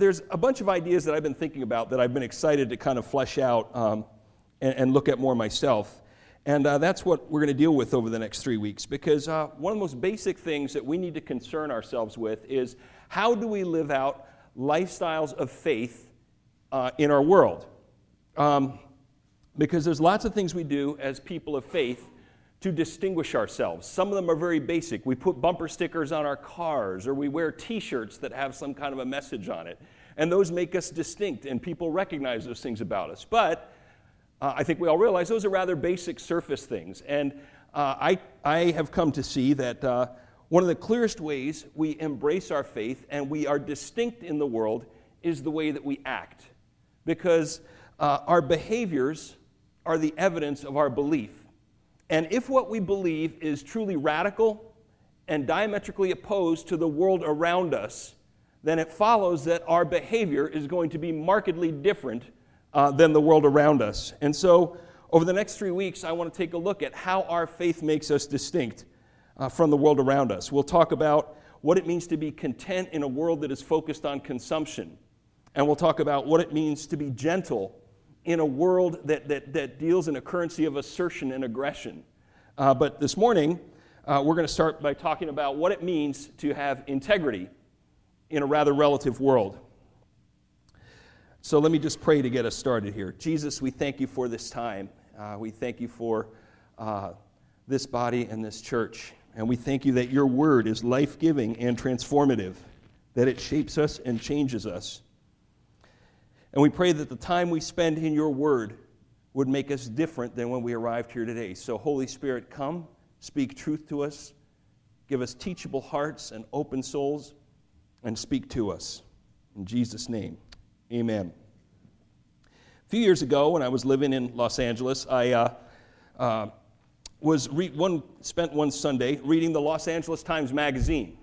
there's a bunch of ideas that I've been thinking about that I've been excited to kind of flesh out um, and, and, look at more myself. And uh, that's what we're going to deal with over the next three weeks because uh, one of the most basic things that we need to concern ourselves with is how do we live out lifestyles of faith uh, in our world? Um, because there's lots of things we do as people of faith to distinguish ourselves. Some of them are very basic. We put bumper stickers on our cars, or we wear t shirts that have some kind of a message on it. And those make us distinct, and people recognize those things about us. But uh, I think we all realize those are rather basic surface things. And uh, I, I have come to see that uh, one of the clearest ways we embrace our faith and we are distinct in the world is the way that we act. Because uh, our behaviors are the evidence of our belief. And if what we believe is truly radical and diametrically opposed to the world around us, then it follows that our behavior is going to be markedly different uh, than the world around us. And so, over the next three weeks, I want to take a look at how our faith makes us distinct uh, from the world around us. We'll talk about what it means to be content in a world that is focused on consumption. And we'll talk about what it means to be gentle in a world that, that, that deals in a currency of assertion and aggression. Uh, but this morning, uh, we're going to start by talking about what it means to have integrity in a rather relative world. So let me just pray to get us started here. Jesus, we thank you for this time. Uh, we thank you for uh, this body and this church. And we thank you that your word is life giving and transformative, that it shapes us and changes us. And we pray that the time we spend in your word would make us different than when we arrived here today. So, Holy Spirit, come, speak truth to us, give us teachable hearts and open souls, and speak to us. In Jesus' name, amen. A few years ago, when I was living in Los Angeles, I uh, uh, was re- one, spent one Sunday reading the Los Angeles Times Magazine.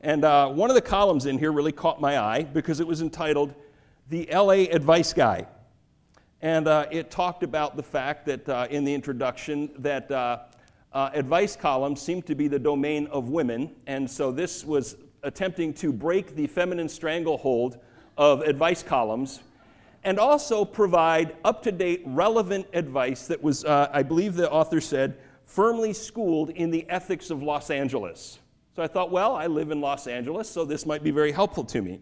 And uh, one of the columns in here really caught my eye because it was entitled the LA Advice Guy. And uh, it talked about the fact that uh, in the introduction that uh, uh, advice columns seem to be the domain of women. And so this was attempting to break the feminine stranglehold of advice columns and also provide up to date, relevant advice that was, uh, I believe the author said, firmly schooled in the ethics of Los Angeles. So I thought, well, I live in Los Angeles, so this might be very helpful to me.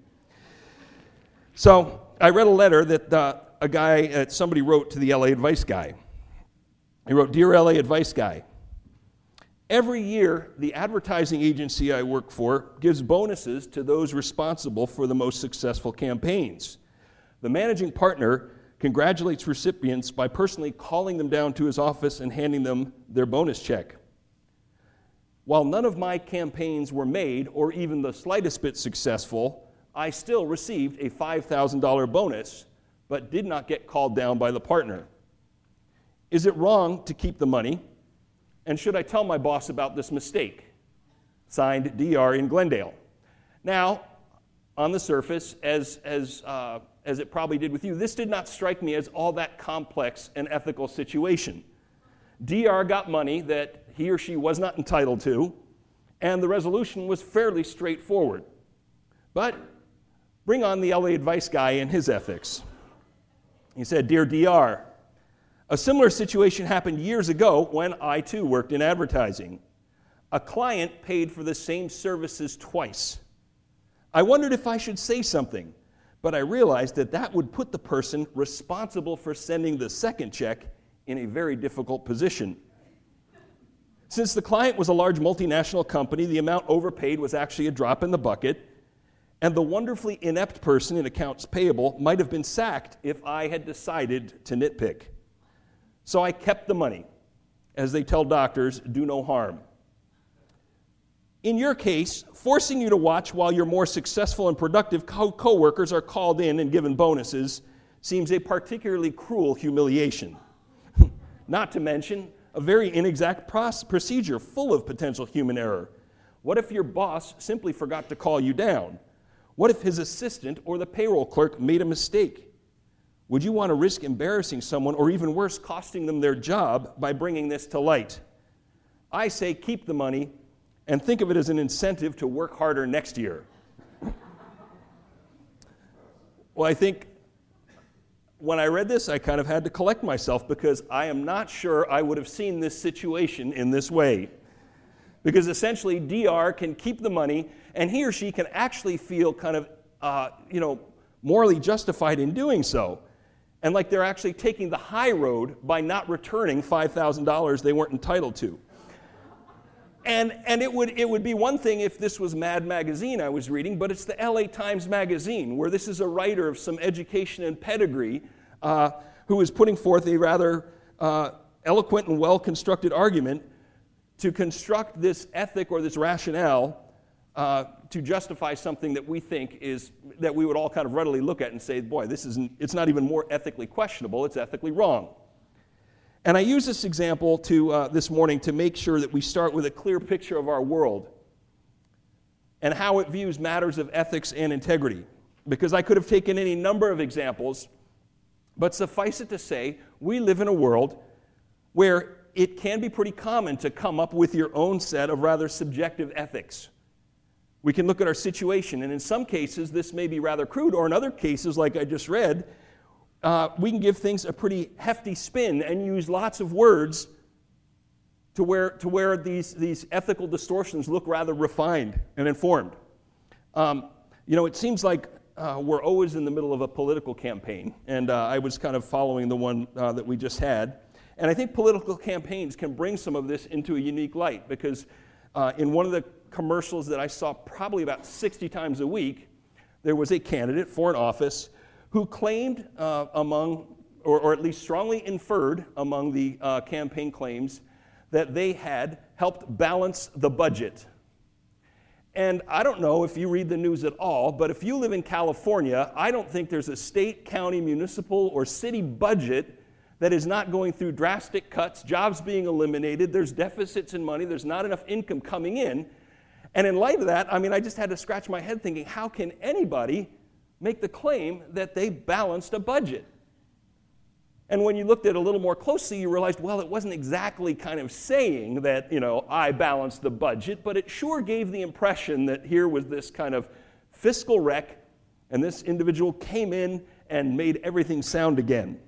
So I read a letter that uh, a guy, uh, somebody wrote to the LA Advice Guy. He wrote, Dear LA Advice Guy, every year the advertising agency I work for gives bonuses to those responsible for the most successful campaigns. The managing partner congratulates recipients by personally calling them down to his office and handing them their bonus check. While none of my campaigns were made or even the slightest bit successful, I still received a $5,000 bonus, but did not get called down by the partner. Is it wrong to keep the money? And should I tell my boss about this mistake? Signed DR in Glendale. Now, on the surface, as, as, uh, as it probably did with you, this did not strike me as all that complex an ethical situation. DR got money that he or she was not entitled to, and the resolution was fairly straightforward. But Bring on the LA advice guy and his ethics. He said, Dear DR, a similar situation happened years ago when I too worked in advertising. A client paid for the same services twice. I wondered if I should say something, but I realized that that would put the person responsible for sending the second check in a very difficult position. Since the client was a large multinational company, the amount overpaid was actually a drop in the bucket, and the wonderfully inept person in accounts payable might have been sacked if I had decided to nitpick. So I kept the money. As they tell doctors, do no harm. In your case, forcing you to watch while your more successful and productive co- coworkers are called in and given bonuses seems a particularly cruel humiliation. Not to mention a very inexact procedure full of potential human error. What if your boss simply forgot to call you down? What if his assistant or the payroll clerk made a mistake? Would you want to risk embarrassing someone or even worse, costing them their job by bringing this to light? I say keep the money and think of it as an incentive to work harder next year. Well, I think when I read this, I kind of had to collect myself because I am not sure I would have seen this situation in this way. Because essentially, DR can keep the money, and he or she can actually feel kind of, uh, you know, morally justified in doing so. And like they're actually taking the high road by not returning $5,000 they weren't entitled to. And, and it, would, it would be one thing if this was Mad Magazine I was reading, but it's the LA Times Magazine, where this is a writer of some education and pedigree uh, who is putting forth a rather uh, eloquent and well constructed argument to construct this ethic or this rationale uh, to justify something that we think is that we would all kind of readily look at and say, boy, this isn't, it's not even more ethically questionable, it's ethically wrong. And I use this example to, uh, this morning to make sure that we start with a clear picture of our world and how it views matters of ethics and integrity. Because I could have taken any number of examples, but suffice it to say, we live in a world where it can be pretty common to come up with your own set of rather subjective ethics. We can look at our situation, and in some cases, this may be rather crude, or in other cases, like I just read, uh, we can give things a pretty hefty spin and use lots of words to where, to where these, these ethical distortions look rather refined and informed. Um, you know, it seems like uh, we're always in the middle of a political campaign, and uh, I was kind of following the one uh, that we just had. And I think political campaigns can bring some of this into a unique light because uh, in one of the commercials that I saw probably about 60 times a week, there was a candidate for an office who claimed uh, among, or, or, at least strongly inferred among the uh, campaign claims, that they had helped balance the budget. And I don't know if you read the news at all, but if you live in California, I don't think there's a state, county, municipal, or city budget that is not going through drastic cuts, jobs being eliminated, there's deficits in money, there's not enough income coming in. And in light of that, I mean, I just had to scratch my head thinking, how can anybody make the claim that they balanced a budget? And when you looked at it a little more closely, you realized, well, it wasn't exactly kind of saying that, you know, I balanced the budget, but it sure gave the impression that here was this kind of fiscal wreck, and this individual came in and made everything sound again.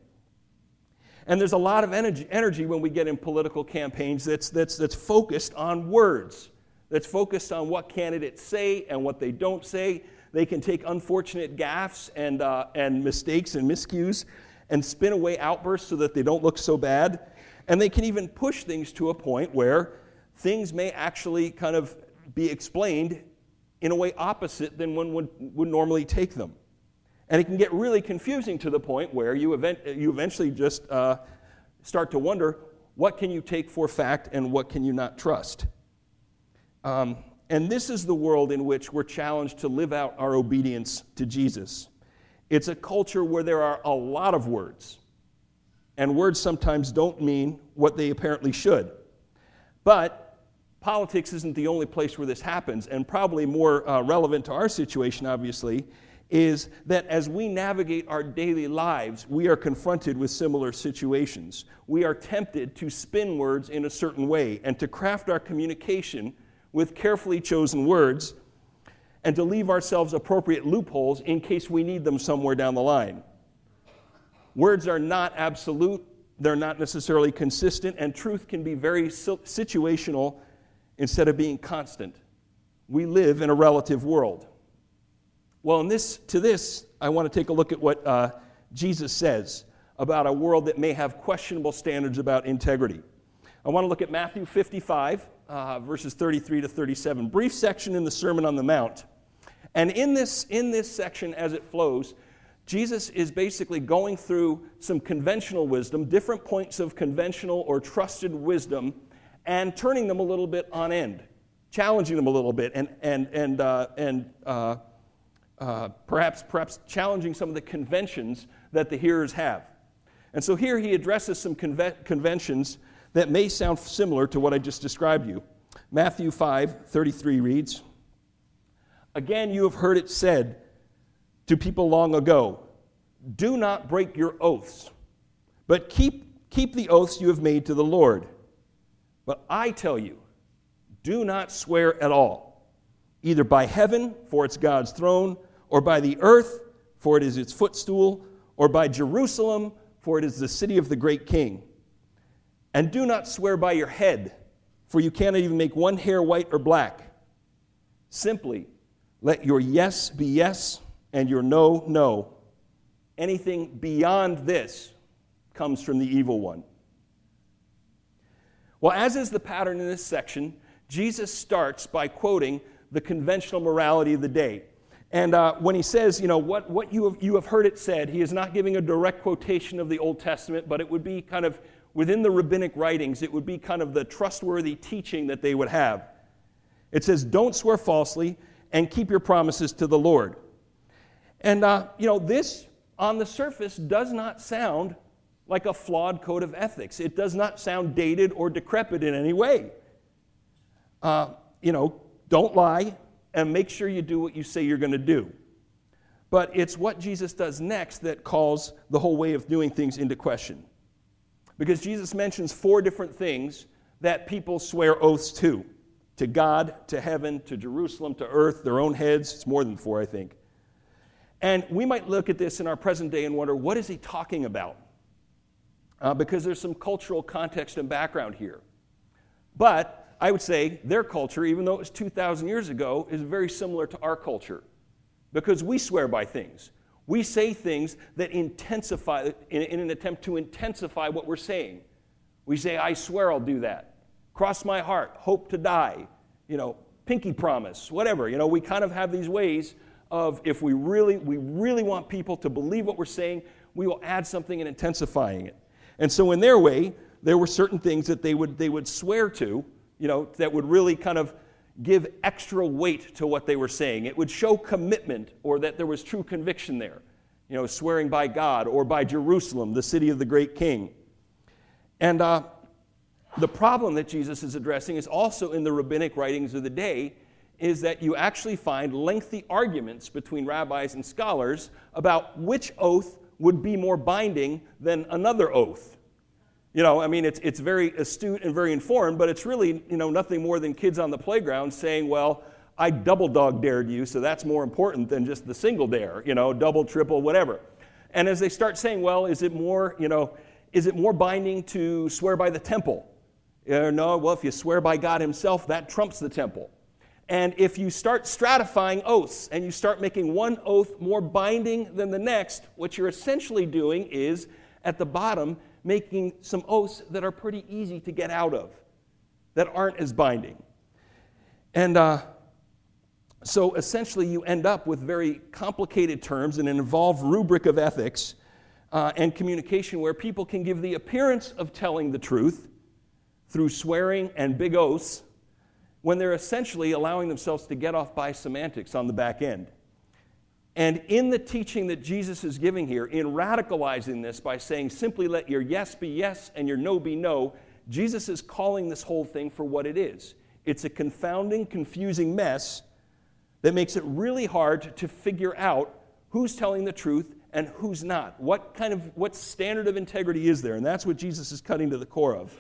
And there's a lot of energy, energy when we get in political campaigns that's, that's, that's focused on words, that's focused on what candidates say and what they don't say. They can take unfortunate gaffes and, uh, and mistakes and miscues and spin away outbursts so that they don't look so bad. And they can even push things to a point where things may actually kind of be explained in a way opposite than one would, would normally take them. And it can get really confusing to the point where you, event, you eventually just uh, start to wonder what can you take for fact and what can you not trust. Um, and this is the world in which we're challenged to live out our obedience to Jesus. It's a culture where there are a lot of words, and words sometimes don't mean what they apparently should. But politics isn't the only place where this happens, and probably more uh, relevant to our situation, obviously, is that as we navigate our daily lives, we are confronted with similar situations. We are tempted to spin words in a certain way and to craft our communication with carefully chosen words and to leave ourselves appropriate loopholes in case we need them somewhere down the line. Words are not absolute, they're not necessarily consistent, and truth can be very situational instead of being constant. We live in a relative world. Well, in this, to this, I want to take a look at what uh, Jesus says about a world that may have questionable standards about integrity. I want to look at Matthew 55, uh, verses 33 to 37, brief section in the Sermon on the Mount. And in this, in this section, as it flows, Jesus is basically going through some conventional wisdom, different points of conventional or trusted wisdom, and turning them a little bit on end, challenging them a little bit, and, and, and, uh, and uh, uh, perhaps, perhaps challenging some of the conventions that the hearers have. And so here he addresses some conve- conventions that may sound similar to what I just described you. Matthew 5 33 reads, Again, you have heard it said to people long ago, Do not break your oaths, but keep, keep the oaths you have made to the Lord. But I tell you, do not swear at all, either by heaven, for it's God's throne, or by the earth, for it is its footstool, or by Jerusalem, for it is the city of the great king. And do not swear by your head, for you cannot even make one hair white or black. Simply let your yes be yes and your no, no. Anything beyond this comes from the evil one. Well, as is the pattern in this section, Jesus starts by quoting the conventional morality of the day. And uh, when he says, you know, what, what you, have, you have heard it said, he is not giving a direct quotation of the Old Testament, but it would be kind of within the rabbinic writings, it would be kind of the trustworthy teaching that they would have. It says, don't swear falsely and keep your promises to the Lord. And, uh, you know, this on the surface does not sound like a flawed code of ethics. It does not sound dated or decrepit in any way. Uh, you know, don't lie, and make sure you do what you say you're going to do. But it's what Jesus does next that calls the whole way of doing things into question. Because Jesus mentions four different things that people swear oaths to to God, to heaven, to Jerusalem, to earth, their own heads. It's more than four, I think. And we might look at this in our present day and wonder what is he talking about? Uh, because there's some cultural context and background here. But I would say their culture, even though it was 2,000 years ago, is very similar to our culture because we swear by things. We say things that intensify, in, in, an attempt to intensify what we're saying. We say, I swear I'll do that. Cross my heart, hope to die, you know, pinky promise, whatever. You know, we kind of have these ways of if we really, we really want people to believe what we're saying, we will add something and intensifying it. And so in their way, there were certain things that they would, they would swear to you know, that would really kind of give extra weight to what they were saying. It would show commitment or that there was true conviction there, you know, swearing by God or by Jerusalem, the city of the great king. And uh, the problem that Jesus is addressing is also in the rabbinic writings of the day is that you actually find lengthy arguments between rabbis and scholars about which oath would be more binding than another oath. You know, I mean, it's, it's very astute and very informed, but it's really, you know, nothing more than kids on the playground saying, well, I double dog dared you, so that's more important than just the single dare, you know, double, triple, whatever. And as they start saying, well, is it more, you know, is it more binding to swear by the temple? Uh, no, well, if you swear by God Himself, that trumps the temple. And if you start stratifying oaths and you start making one oath more binding than the next, what you're essentially doing is at the bottom, making some oaths that are pretty easy to get out of, that aren't as binding. And uh, so essentially, you end up with very complicated terms and an involved rubric of ethics uh, and communication where people can give the appearance of telling the truth through swearing and big oaths when they're essentially allowing themselves to get off by semantics on the back end. And in the teaching that Jesus is giving here, in radicalizing this by saying, simply let your yes be yes and your no be no, Jesus is calling this whole thing for what it is. It's a confounding, confusing mess that makes it really hard to figure out who's telling the truth and who's not. What kind of what standard of integrity is there? And that's what Jesus is cutting to the core of.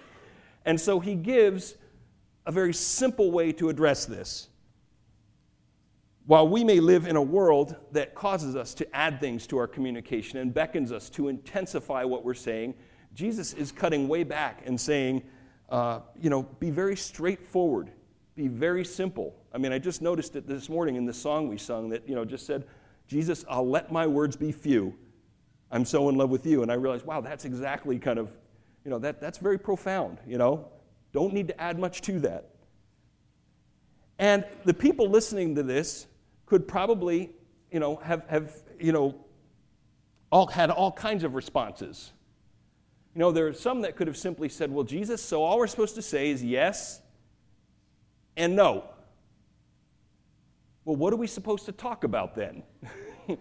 And so he gives a very simple way to address this. While we may live in a world that causes us to add things to our communication and beckons us to intensify what we're saying, Jesus is cutting way back and saying, uh, you know, be very straightforward, be very simple. I mean, I just noticed it this morning in the song we sung that, you know, just said, Jesus, I'll let my words be few. I'm so in love with you. And I realized, wow, that's exactly kind of, you know, that, that's very profound, you know. Don't need to add much to that. And the people listening to this could probably, you know, have, have you know, all, had all kinds of responses. You know, there are some that could have simply said, Well, Jesus, so all we're supposed to say is yes and no. Well, what are we supposed to talk about then?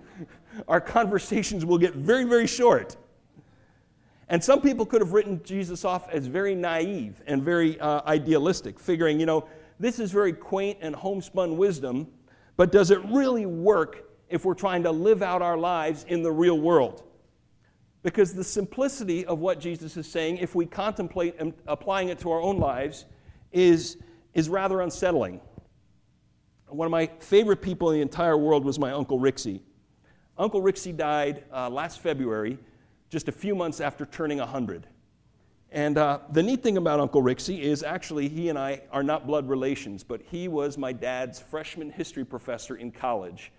Our conversations will get very, very short. And some people could have written Jesus off as very naive and very uh, idealistic, figuring, you know, this is very quaint and homespun wisdom but does it really work if we're trying to live out our lives in the real world? Because the simplicity of what Jesus is saying, if we contemplate applying it to our own lives, is, is rather unsettling. One of my favorite people in the entire world was my Uncle Rixie. Uncle Rixie died uh, last February, just a few months after turning 100. And uh, the neat thing about Uncle Rixie is actually he and I are not blood relations, but he was my dad's freshman history professor in college.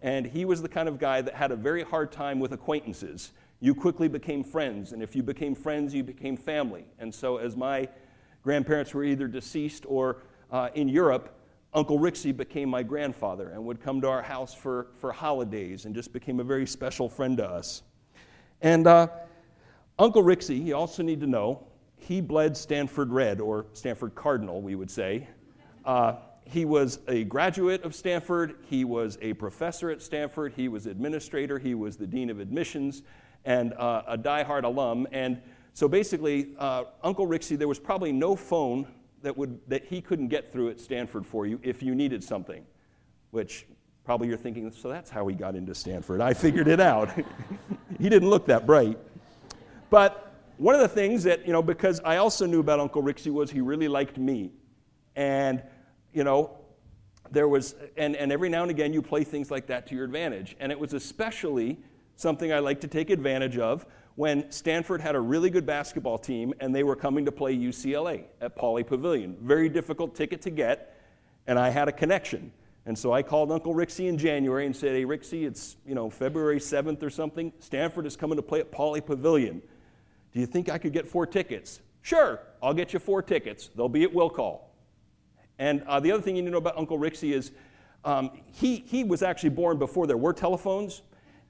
And he was the kind of guy that had a very hard time with acquaintances. You quickly became friends, and if you became friends, you became family. And so, as my grandparents were either deceased or uh, in Europe, Uncle Rixie became my grandfather and would come to our house for, for holidays and just became a very special friend to us. And uh, Uncle Rixie, you also need to know, he bled Stanford Red, or Stanford Cardinal, we would say. Uh, he was a graduate of Stanford, he was a professor at Stanford, he was administrator, he was the dean of admissions, and uh, a die-hard alum. And so basically, uh, Uncle Rixie, there was probably no phone that, would, that he couldn't get through at Stanford for you if you needed something, which probably you're thinking, so that's how he got into Stanford. I figured it out. he didn't look that bright. But one of the things that, you know, because I also knew about Uncle Rixie was he really liked me. And, you know, there was, and, and every now and again you play things like that to your advantage. And it was especially something I like to take advantage of when Stanford had a really good basketball team and they were coming to play UCLA at Pauley Pavilion. Very difficult ticket to get, and I had a connection. And so I called Uncle Rixie in January and said, Hey, Rixie, it's you know February 7th or something. Stanford is coming to play at Pauley Pavilion. Do you think I could get four tickets? Sure, I'll get you four tickets. They'll be at will call. And uh, the other thing you need to know about Uncle Rixie is um, he, he was actually born before there were telephones.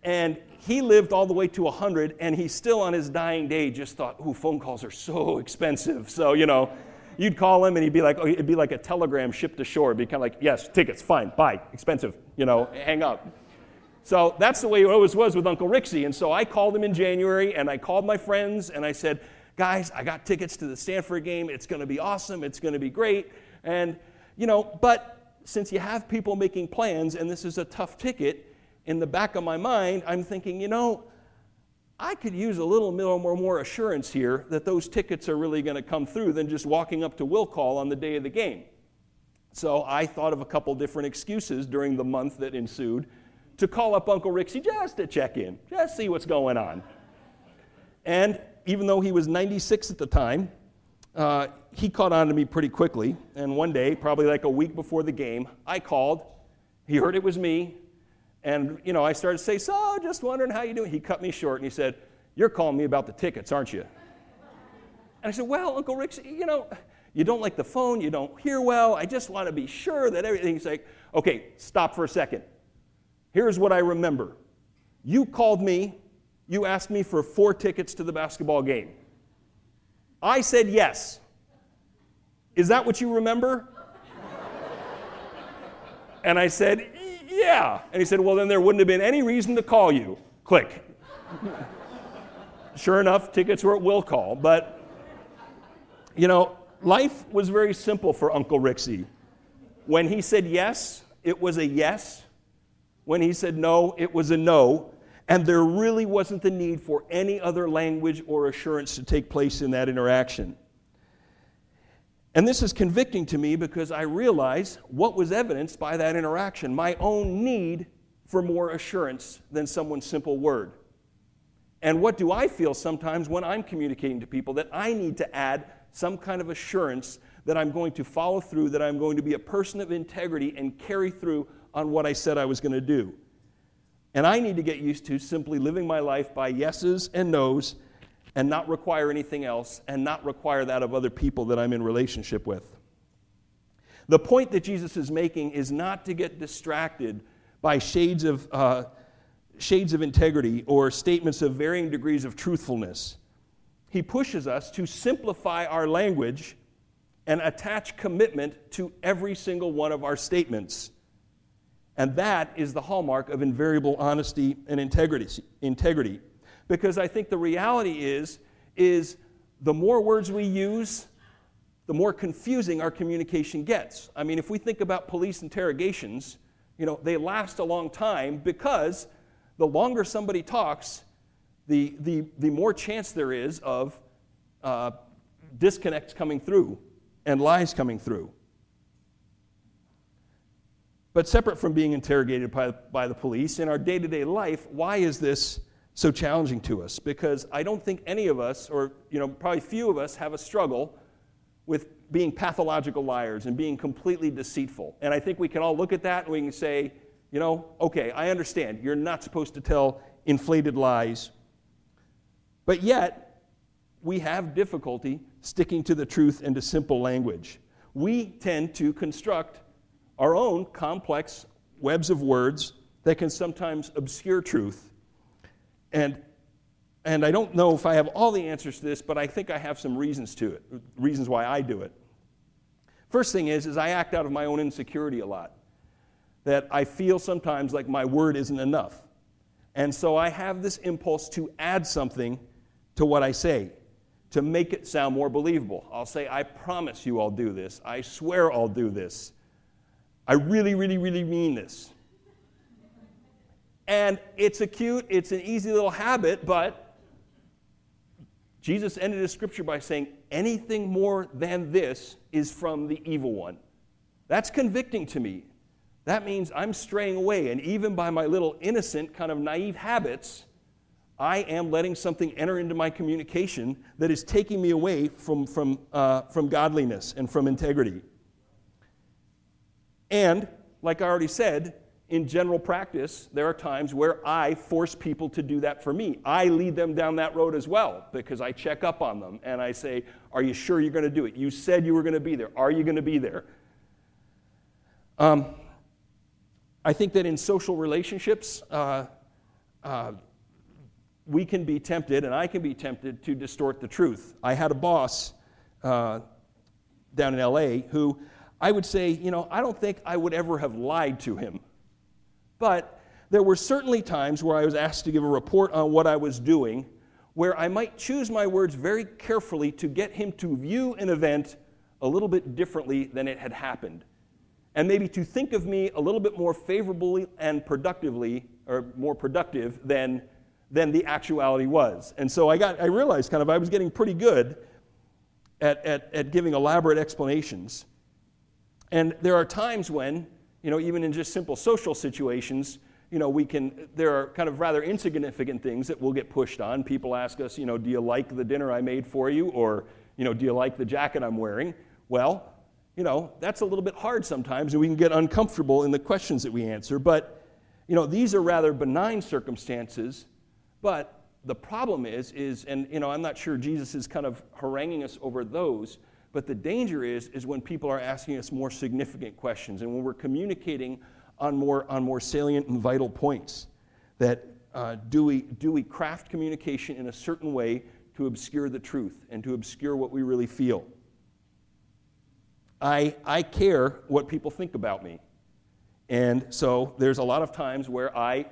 And he lived all the way to 100, and he still on his dying day just thought, ooh, phone calls are so expensive. So, you know, you'd call him and he'd be like, oh, it'd be like a telegram shipped ashore. It'd be kind of like, yes, tickets, fine, buy, expensive, you know, hang up. So that's the way it always was with Uncle Rixie. And so I called him in January and I called my friends and I said, guys, I got tickets to the Stanford game. It's going to be awesome. It's going to be great. And, you know, but since you have people making plans and this is a tough ticket, in the back of my mind, I'm thinking, you know, I could use a little more, more assurance here that those tickets are really going to come through than just walking up to will call on the day of the game. So I thought of a couple different excuses during the month that ensued to call up Uncle Rixie just to check in, just see what's going on. And even though he was 96 at the time, uh, he caught on to me pretty quickly. And one day, probably like a week before the game, I called. He heard it was me. And, you know, I started to say, so, just wondering how you doing. He cut me short and he said, you're calling me about the tickets, aren't you? And I said, well, Uncle Rick, you know, you don't like the phone, you don't hear well. I just want to be sure that everything's like, okay, stop for a second. Here's what I remember. You called me, you asked me for four tickets to the basketball game. I said yes. Is that what you remember? and I said, yeah. And he said, Well, then there wouldn't have been any reason to call you. Click. sure enough, tickets were at will call. But, you know, life was very simple for Uncle Rixie. When he said yes, it was a yes. When he said no, it was a no. And there really wasn't the need for any other language or assurance to take place in that interaction. And this is convicting to me because I realize what was evidenced by that interaction my own need for more assurance than someone's simple word. And what do I feel sometimes when I'm communicating to people that I need to add some kind of assurance that I'm going to follow through, that I'm going to be a person of integrity and carry through on what I said I was going to do? And I need to get used to simply living my life by yeses and nos and not require anything else and not require that of other people that I'm in relationship with. The point that Jesus is making is not to get distracted by shades of, uh, shades of integrity or statements of varying degrees of truthfulness. He pushes us to simplify our language and attach commitment to every single one of our statements. And that is the hallmark of invariable honesty and integrity. integrity because I think the reality is is the more words we use, the more confusing our communication gets. I mean, if we think about police interrogations, you know, they last a long time because the longer somebody talks, the, the, the more chance there is of uh, disconnects coming through and lies coming through. But separate from being interrogated by, by the police, in our day to day life, why is this so challenging to us? Because I don't think any of us, or you know, probably few of us, have a struggle with being pathological liars and being completely deceitful. And I think we can all look at that and we can say, you know, okay, I understand. You're not supposed to tell inflated lies. But yet, we have difficulty sticking to the truth and to simple language. We tend to construct our own complex webs of words that can sometimes obscure truth. And, and I don't know if I have all the answers to this, but I think I have some reasons to it, reasons why I do it. First thing is, is I act out of my own insecurity a lot. That I feel sometimes like my word isn't enough. And so I have this impulse to add something to what I say to make it sound more believable. I'll say, I promise you I'll do this. I swear I'll do this. I really, really, really mean this. And it's a cute, it's an easy little habit, but Jesus ended his scripture by saying, anything more than this is from the evil one. That's convicting to me. That means I'm straying away, and even by my little innocent, kind of naive habits, I am letting something enter into my communication that is taking me away from, from, uh, from godliness and from integrity. And, like I already said, in general practice, there are times where I force people to do that for me. I lead them down that road as well because I check up on them and I say, Are you sure you're going to do it? You said you were going to be there. Are you going to be there? Um, I think that in social relationships, uh, uh, we can be tempted, and I can be tempted to distort the truth. I had a boss uh, down in LA who I would say, you know, I don't think I would ever have lied to him. But there were certainly times where I was asked to give a report on what I was doing where I might choose my words very carefully to get him to view an event a little bit differently than it had happened. And maybe to think of me a little bit more favorably and productively, or more productive than, than the actuality was. And so I, got, I realized kind of I was getting pretty good at, at, at giving elaborate explanations. And there are times when, you know, even in just simple social situations, you know, we can, there are kind of rather insignificant things that will get pushed on. People ask us, you know, do you like the dinner I made for you? Or, you know, do you like the jacket I'm wearing? Well, you know, that's a little bit hard sometimes, and we can get uncomfortable in the questions that we answer. But, you know, these are rather benign circumstances. But the problem is, is, and, you know, I'm not sure Jesus is kind of haranguing us over those, but the danger is, is when people are asking us more significant questions and when we're communicating on more, on more salient and vital points. That uh, do, we, do we craft communication in a certain way to obscure the truth and to obscure what we really feel? I, I care what people think about me. And so there's a lot of times where I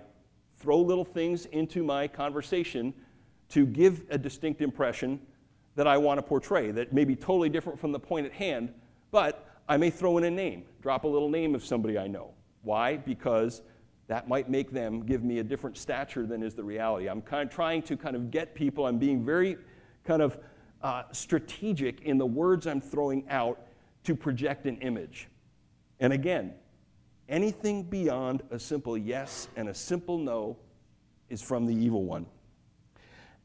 throw little things into my conversation to give a distinct impression that I want to portray that may be totally different from the point at hand, but I may throw in a name, drop a little name of somebody I know. Why? Because that might make them give me a different stature than is the reality. I'm kind of trying to kind of get people, I'm being very kind of uh, strategic in the words I'm throwing out to project an image. And again, anything beyond a simple yes and a simple no is from the evil one.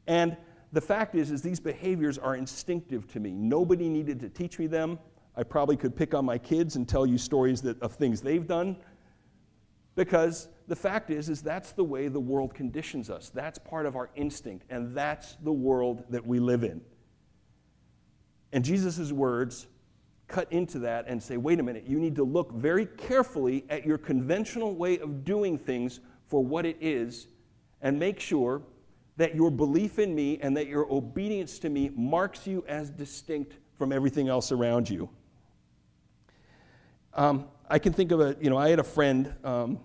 And the fact is, is these behaviors are instinctive to me. Nobody needed to teach me them. I probably could pick on my kids and tell you stories that, of things they've done. Because the fact is, is that's the way the world conditions us. That's part of our instinct, and that's the world that we live in. And Jesus' words cut into that and say, wait a minute, you need to look very carefully at your conventional way of doing things for what it is and make sure that your belief in me and that your obedience to me marks you as distinct from everything else around you. Um, I can think of a, you know, I had a friend um,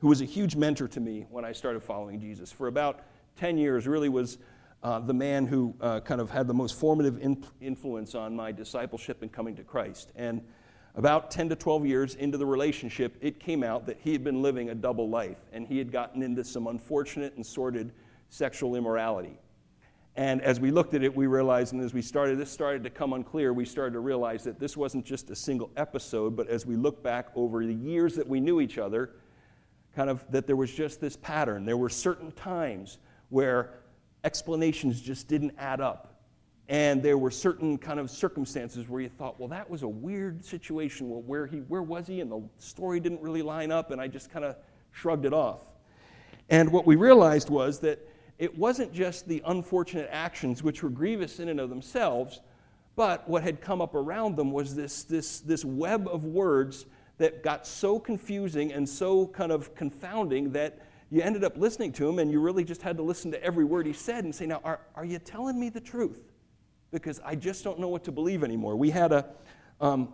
who was a huge mentor to me when I started following Jesus. For about 10 years, really was uh, the man who uh, kind of had the most formative in- influence on my discipleship and coming to Christ. And about 10 to 12 years into the relationship, it came out that he had been living a double life and he had gotten into some unfortunate and sordid sexual immorality. And as we looked at it, we realized, and as we started, this started to come unclear, we started to realize that this wasn't just a single episode, but as we look back over the years that we knew each other, kind of that there was just this pattern. There were certain times where explanations just didn't add up. And there were certain kind of circumstances where you thought, well, that was a weird situation. Well, where, he, where was he? And the story didn't really line up, and I just kind of shrugged it off. And what we realized was that it wasn't just the unfortunate actions, which were grievous in and of themselves, but what had come up around them was this, this, this web of words that got so confusing and so kind of confounding that you ended up listening to him and you really just had to listen to every word he said and say, Now, are, are you telling me the truth? Because I just don't know what to believe anymore. We had a um,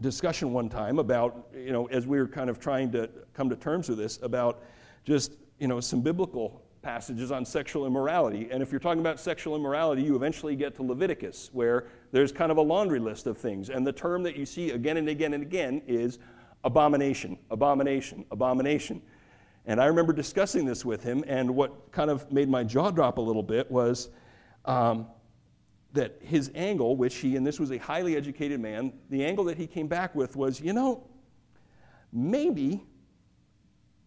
discussion one time about, you know, as we were kind of trying to come to terms with this, about just, you know, some biblical passages on sexual immorality. And if you're talking about sexual immorality, you eventually get to Leviticus, where there's kind of a laundry list of things. And the term that you see again and again and again is abomination, abomination, abomination. And I remember discussing this with him, and what kind of made my jaw drop a little bit was um, that his angle, which he, and this was a highly educated man, the angle that he came back with was, you know, maybe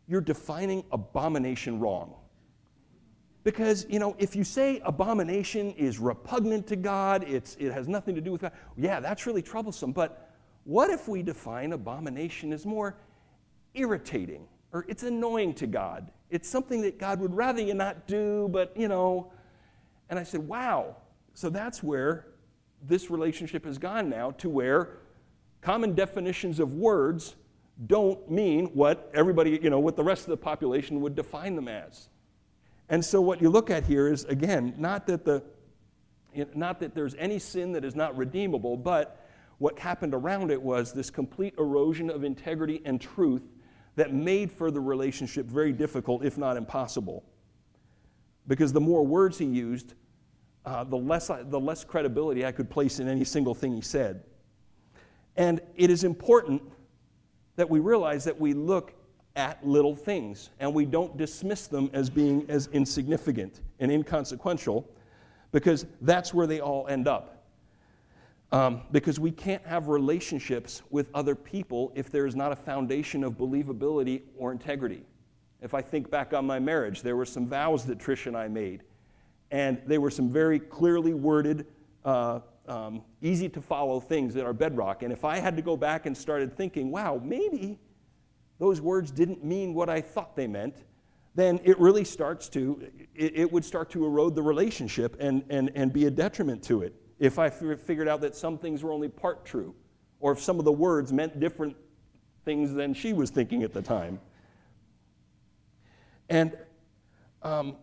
you're defining abomination wrong. Because, you know, if you say abomination is repugnant to God, it's, it has nothing to do with God, yeah, that's really troublesome. But what if we define abomination as more irritating or it's annoying to God? It's something that God would rather you not do, but, you know. And I said, wow. So that's where this relationship has gone now to where common definitions of words don't mean what everybody, you know, what the rest of the population would define them as. And so what you look at here is again, not that the not that there's any sin that is not redeemable, but what happened around it was this complete erosion of integrity and truth that made for the relationship very difficult, if not impossible. Because the more words he used, uh, the, less I, the less credibility I could place in any single thing he said. And it is important that we realize that we look at little things and we don't dismiss them as being as insignificant and inconsequential because that's where they all end up. Um, because we can't have relationships with other people if there is not a foundation of believability or integrity. If I think back on my marriage, there were some vows that Trish and I made, and they were some very clearly worded, uh, um, easy to follow things that are bedrock. And if I had to go back and started thinking, wow, maybe those words didn't mean what I thought they meant, then it really starts to, it, it would start to erode the relationship and, and, and be a detriment to it. If I f- figured out that some things were only part true, or if some of the words meant different things than she was thinking at the time. And um,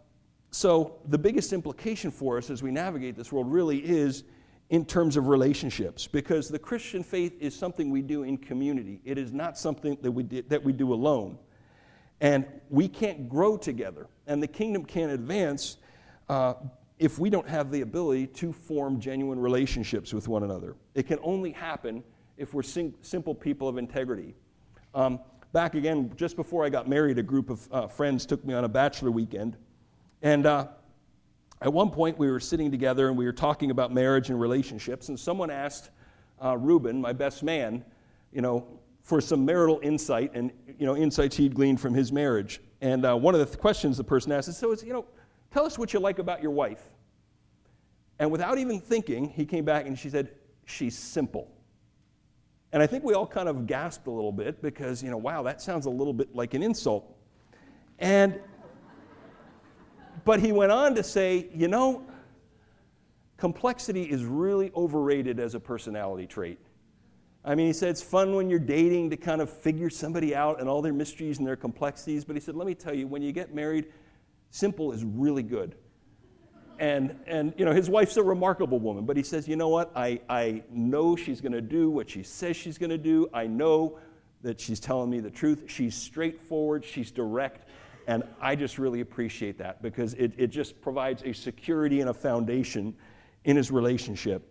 so the biggest implication for us as we navigate this world really is in terms of relationships because the Christian faith is something we do in community. It is not something that we, did, that we do alone. And we can't grow together, and the kingdom can't advance uh, if we don't have the ability to form genuine relationships with one another. It can only happen if we're sim- simple people of integrity. Um, back again, just before I got married, a group of uh, friends took me on a bachelor weekend. And uh, at one point, we were sitting together and we were talking about marriage and relationships, and someone asked uh, Reuben, my best man, you know, for some marital insight and you know insights he'd gleaned from his marriage. And uh, one of the th- questions the person asked is, "So, it's, you know, tell us what you like about your wife." And without even thinking, he came back and she said, "She's simple." And I think we all kind of gasped a little bit because you know, wow, that sounds a little bit like an insult. And but he went on to say, you know, complexity is really overrated as a personality trait. I mean, he said it's fun when you're dating to kind of figure somebody out and all their mysteries and their complexities. But he said, let me tell you, when you get married, simple is really good. And, and you know, his wife's a remarkable woman, but he says, you know what? I, I know she's going to do what she says she's going to do. I know that she's telling me the truth. She's straightforward, she's direct, and I just really appreciate that because it, it just provides a security and a foundation in his relationship.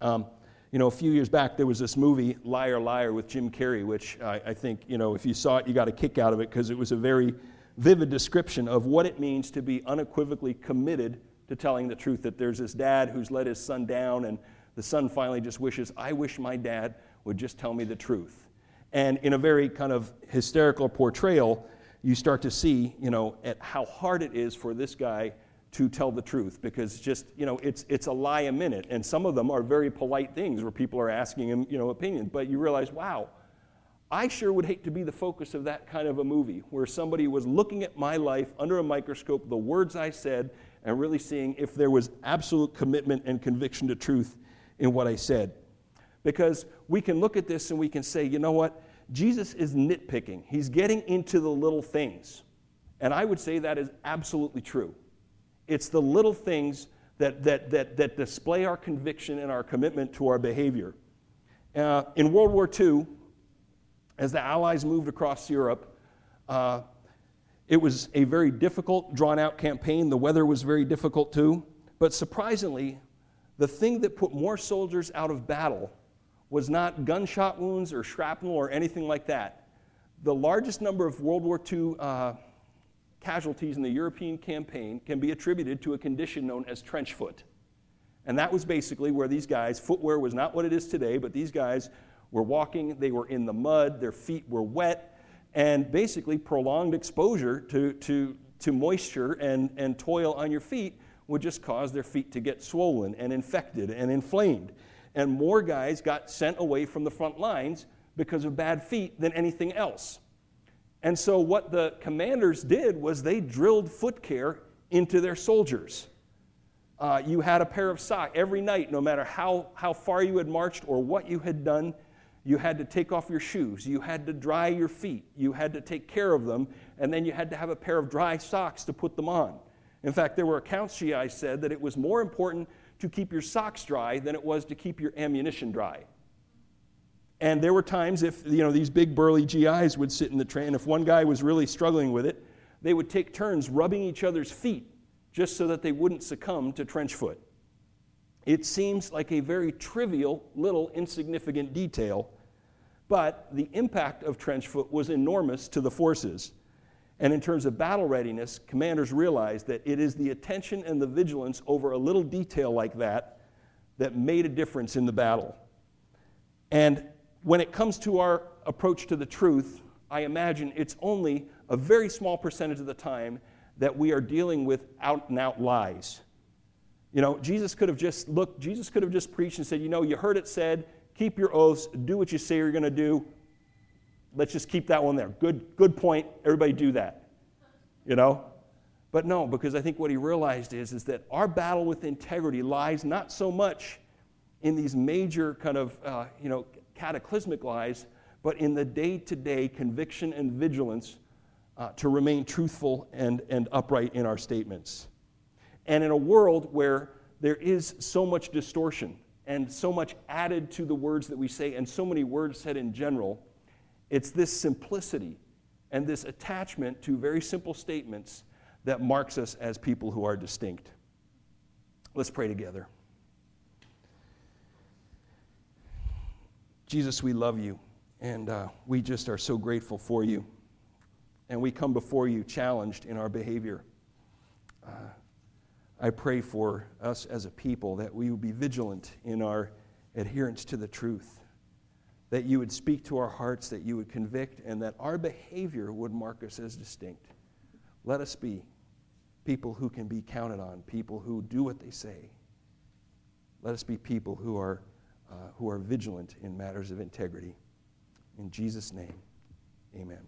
Um, you know, a few years back, there was this movie, Liar, Liar, with Jim Carrey, which I, I think, you know, if you saw it, you got a kick out of it because it was a very vivid description of what it means to be unequivocally committed to telling the truth. That there's this dad who's let his son down, and the son finally just wishes, I wish my dad would just tell me the truth. And in a very kind of hysterical portrayal, you start to see, you know, at how hard it is for this guy to tell the truth because just, you know, it's, it's a lie a minute. And some of them are very polite things where people are asking him, you know, opinions. But you realize, wow, I sure would hate to be the focus of that kind of a movie where somebody was looking at my life under a microscope, the words I said, and really seeing if there was absolute commitment and conviction to truth in what I said. Because we can look at this and we can say, you know what? Jesus is nitpicking. He's getting into the little things. And I would say that is absolutely true. It's the little things that, that, that, that display our conviction and our commitment to our behavior. Uh, in World War II, as the Allies moved across Europe, uh, it was a very difficult, drawn out campaign. The weather was very difficult too. But surprisingly, the thing that put more soldiers out of battle was not gunshot wounds or shrapnel or anything like that. The largest number of World War II uh, casualties in the European campaign can be attributed to a condition known as trench foot. And that was basically where these guys, footwear was not what it is today, but these guys were walking, they were in the mud, their feet were wet, and basically prolonged exposure to, to, to moisture and, and toil on your feet would just cause their feet to get swollen and infected and inflamed and more guys got sent away from the front lines because of bad feet than anything else. And so, what the commanders did was they drilled foot care into their soldiers. Uh, you had a pair of socks every night, no matter how, how far you had marched or what you had done. You had to take off your shoes. You had to dry your feet. You had to take care of them. And then you had to have a pair of dry socks to put them on. In fact, there were accounts, GI said, that it was more important to keep your socks dry than it was to keep your ammunition dry. And there were times if you know these big burly GIs would sit in the train, if one guy was really struggling with it, they would take turns rubbing each other's feet just so that they wouldn't succumb to trench foot. It seems like a very trivial, little, insignificant detail, but the impact of trench foot was enormous to the forces. And in terms of battle readiness, commanders realize that it is the attention and the vigilance over a little detail like that that made a difference in the battle. And when it comes to our approach to the truth, I imagine it's only a very small percentage of the time that we are dealing with out and out lies. You know, Jesus could have just looked, Jesus could have just preached and said, you know, you heard it said, keep your oaths, do what you say you're going to do, let's just keep that one there. Good, good point. Everybody do that. You know? But no, because I think what he realized is, is that our battle with integrity lies not so much in these major kind of, uh, you know, cataclysmic lies, but in the day to day conviction and vigilance uh, to remain truthful and, and upright in our statements. And in a world where there is so much distortion and so much added to the words that we say, and so many words said in general, it's this simplicity and this attachment to very simple statements that marks us as people who are distinct. Let's pray together. Jesus, we love you, and uh, we just are so grateful for you. And we come before you challenged in our behavior. Uh, I pray for us as a people that we will be vigilant in our adherence to the truth that you would speak to our hearts, that you would convict, and that our behavior would mark us as distinct. Let us be people who can be counted on, people who do what they say. Let us be people who are, uh, who are vigilant in matters of integrity. In Jesus' name, amen.